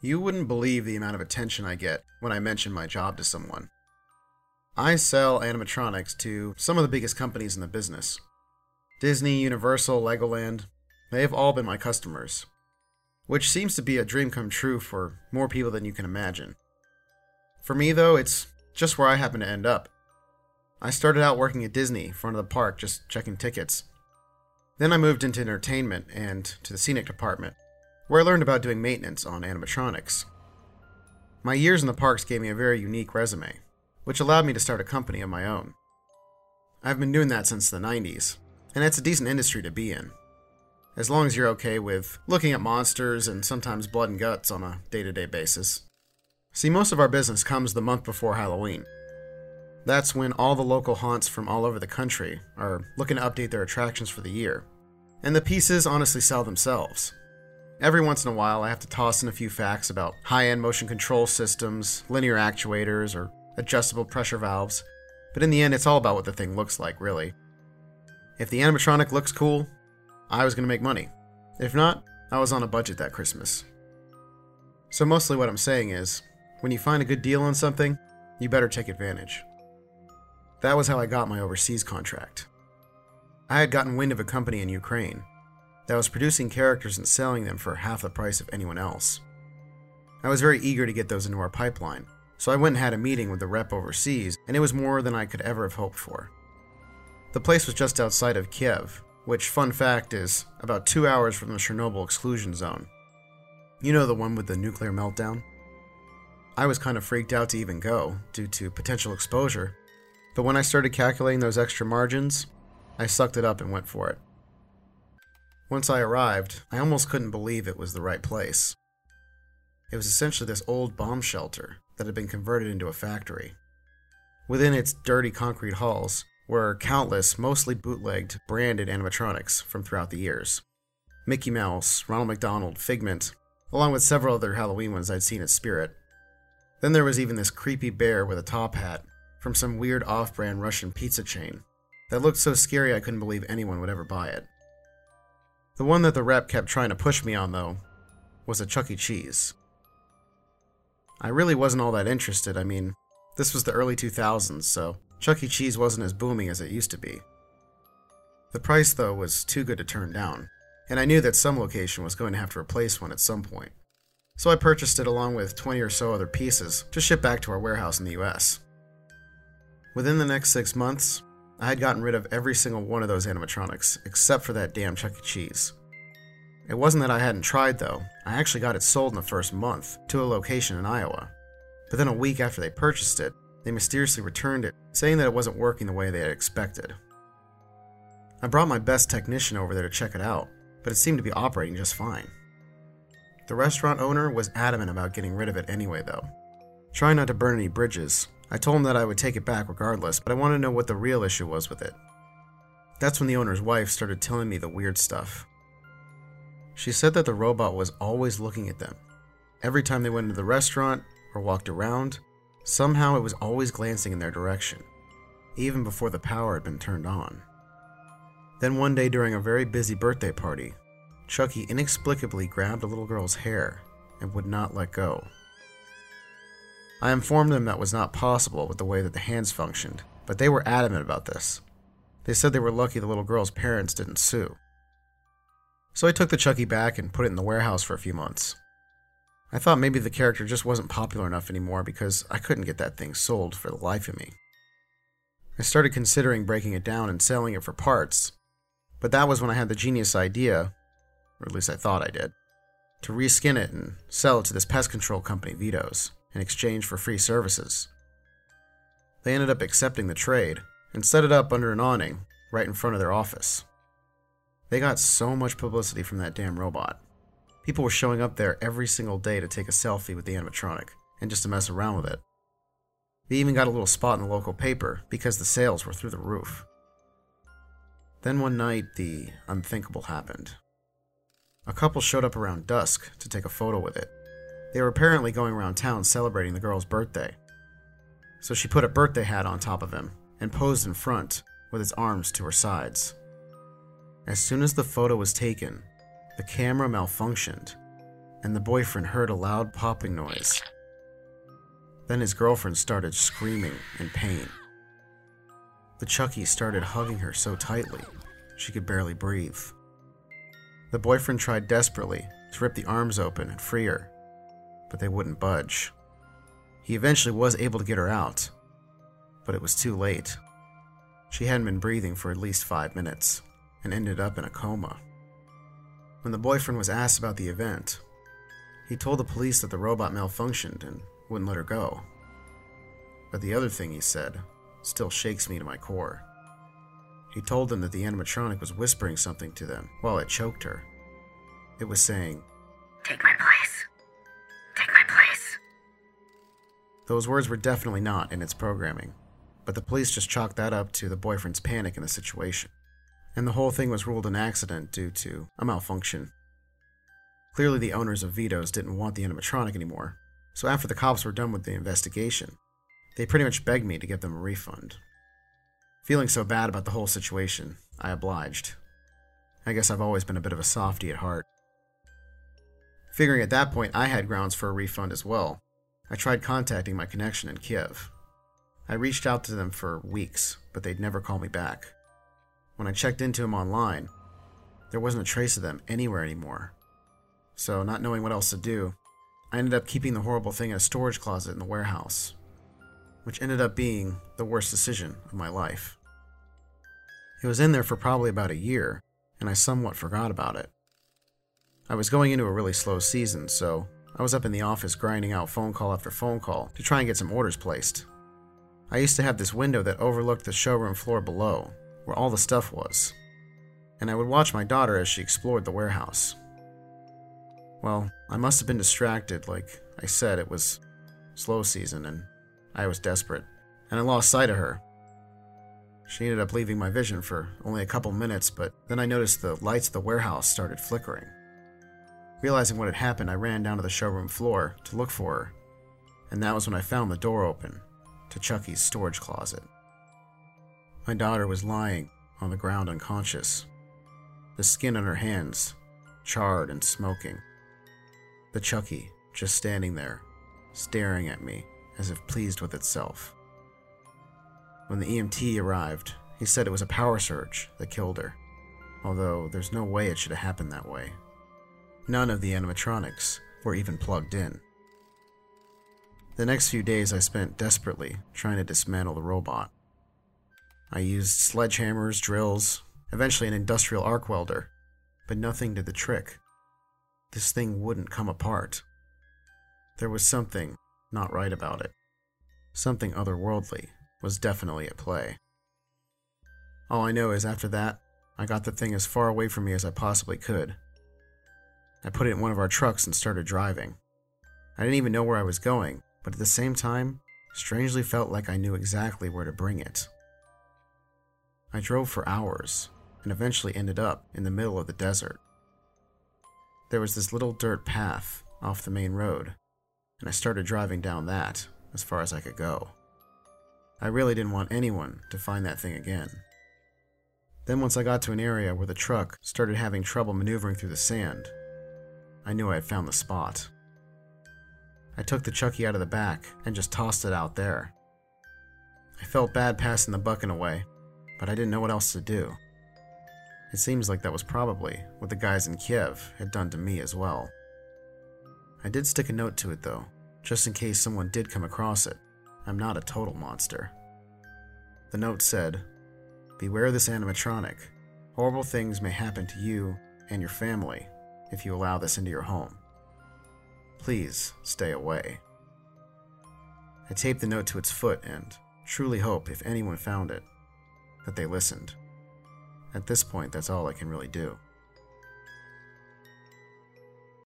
You wouldn't believe the amount of attention I get when I mention my job to someone. I sell animatronics to some of the biggest companies in the business Disney, Universal, Legoland. They have all been my customers, which seems to be a dream come true for more people than you can imagine. For me, though, it's just where I happen to end up. I started out working at Disney, front of the park, just checking tickets. Then I moved into entertainment and to the scenic department, where I learned about doing maintenance on animatronics. My years in the parks gave me a very unique resume, which allowed me to start a company of my own. I've been doing that since the 90s, and it's a decent industry to be in. As long as you're okay with looking at monsters and sometimes blood and guts on a day to day basis. See, most of our business comes the month before Halloween. That's when all the local haunts from all over the country are looking to update their attractions for the year. And the pieces honestly sell themselves. Every once in a while, I have to toss in a few facts about high end motion control systems, linear actuators, or adjustable pressure valves, but in the end, it's all about what the thing looks like, really. If the animatronic looks cool, I was going to make money. If not, I was on a budget that Christmas. So, mostly what I'm saying is when you find a good deal on something, you better take advantage. That was how I got my overseas contract. I had gotten wind of a company in Ukraine that was producing characters and selling them for half the price of anyone else. I was very eager to get those into our pipeline, so I went and had a meeting with the rep overseas, and it was more than I could ever have hoped for. The place was just outside of Kiev, which, fun fact, is about two hours from the Chernobyl exclusion zone. You know the one with the nuclear meltdown? I was kind of freaked out to even go, due to potential exposure, but when I started calculating those extra margins, I sucked it up and went for it. Once I arrived, I almost couldn't believe it was the right place. It was essentially this old bomb shelter that had been converted into a factory. Within its dirty concrete halls were countless, mostly bootlegged, branded animatronics from throughout the years Mickey Mouse, Ronald McDonald, Figment, along with several other Halloween ones I'd seen at Spirit. Then there was even this creepy bear with a top hat from some weird off brand Russian pizza chain that looked so scary I couldn't believe anyone would ever buy it. The one that the rep kept trying to push me on, though, was a Chuck E. Cheese. I really wasn't all that interested. I mean, this was the early 2000s, so Chuck E. Cheese wasn't as booming as it used to be. The price, though, was too good to turn down, and I knew that some location was going to have to replace one at some point. So I purchased it along with 20 or so other pieces to ship back to our warehouse in the US. Within the next six months, I had gotten rid of every single one of those animatronics, except for that damn Chuck E. Cheese. It wasn't that I hadn't tried, though. I actually got it sold in the first month to a location in Iowa. But then a week after they purchased it, they mysteriously returned it, saying that it wasn't working the way they had expected. I brought my best technician over there to check it out, but it seemed to be operating just fine. The restaurant owner was adamant about getting rid of it anyway, though. Trying not to burn any bridges, I told him that I would take it back regardless, but I wanted to know what the real issue was with it. That's when the owner's wife started telling me the weird stuff. She said that the robot was always looking at them. Every time they went into the restaurant or walked around, somehow it was always glancing in their direction, even before the power had been turned on. Then one day during a very busy birthday party, Chucky inexplicably grabbed a little girl's hair and would not let go. I informed them that was not possible with the way that the hands functioned, but they were adamant about this. They said they were lucky the little girl's parents didn't sue. So I took the Chucky back and put it in the warehouse for a few months. I thought maybe the character just wasn't popular enough anymore because I couldn't get that thing sold for the life of me. I started considering breaking it down and selling it for parts, but that was when I had the genius idea, or at least I thought I did, to reskin it and sell it to this pest control company, Vito's in exchange for free services. They ended up accepting the trade and set it up under an awning right in front of their office. They got so much publicity from that damn robot. People were showing up there every single day to take a selfie with the animatronic and just to mess around with it. They even got a little spot in the local paper because the sales were through the roof. Then one night, the unthinkable happened. A couple showed up around dusk to take a photo with it. They were apparently going around town celebrating the girl's birthday. So she put a birthday hat on top of him and posed in front with his arms to her sides. As soon as the photo was taken, the camera malfunctioned and the boyfriend heard a loud popping noise. Then his girlfriend started screaming in pain. The Chucky started hugging her so tightly she could barely breathe. The boyfriend tried desperately to rip the arms open and free her, but they wouldn't budge. He eventually was able to get her out, but it was too late. She hadn't been breathing for at least five minutes and ended up in a coma. When the boyfriend was asked about the event, he told the police that the robot malfunctioned and wouldn't let her go. But the other thing he said still shakes me to my core. He told them that the animatronic was whispering something to them while it choked her. It was saying, Take my place. Those words were definitely not in its programming, but the police just chalked that up to the boyfriend's panic in the situation. And the whole thing was ruled an accident due to a malfunction. Clearly, the owners of Vito's didn't want the animatronic anymore, so after the cops were done with the investigation, they pretty much begged me to give them a refund. Feeling so bad about the whole situation, I obliged. I guess I've always been a bit of a softy at heart. Figuring at that point I had grounds for a refund as well, I tried contacting my connection in Kiev. I reached out to them for weeks, but they'd never call me back. When I checked into them online, there wasn't a trace of them anywhere anymore. So, not knowing what else to do, I ended up keeping the horrible thing in a storage closet in the warehouse, which ended up being the worst decision of my life. It was in there for probably about a year, and I somewhat forgot about it. I was going into a really slow season, so I was up in the office grinding out phone call after phone call to try and get some orders placed. I used to have this window that overlooked the showroom floor below, where all the stuff was, and I would watch my daughter as she explored the warehouse. Well, I must have been distracted, like I said, it was slow season and I was desperate, and I lost sight of her. She ended up leaving my vision for only a couple minutes, but then I noticed the lights of the warehouse started flickering. Realizing what had happened, I ran down to the showroom floor to look for her, and that was when I found the door open to Chucky's storage closet. My daughter was lying on the ground unconscious, the skin on her hands charred and smoking. The Chucky just standing there, staring at me as if pleased with itself. When the EMT arrived, he said it was a power surge that killed her, although there's no way it should have happened that way. None of the animatronics were even plugged in. The next few days I spent desperately trying to dismantle the robot. I used sledgehammers, drills, eventually an industrial arc welder, but nothing did the trick. This thing wouldn't come apart. There was something not right about it. Something otherworldly was definitely at play. All I know is after that, I got the thing as far away from me as I possibly could I put it in one of our trucks and started driving. I didn't even know where I was going, but at the same time, strangely felt like I knew exactly where to bring it. I drove for hours and eventually ended up in the middle of the desert. There was this little dirt path off the main road, and I started driving down that as far as I could go. I really didn't want anyone to find that thing again. Then, once I got to an area where the truck started having trouble maneuvering through the sand, I knew I had found the spot. I took the Chucky out of the back and just tossed it out there. I felt bad passing the bucket away, but I didn't know what else to do. It seems like that was probably what the guys in Kiev had done to me as well. I did stick a note to it though, just in case someone did come across it. I'm not a total monster. The note said, Beware this animatronic. Horrible things may happen to you and your family if you allow this into your home. Please stay away. I taped the note to its foot and truly hope, if anyone found it, that they listened. At this point, that's all I can really do.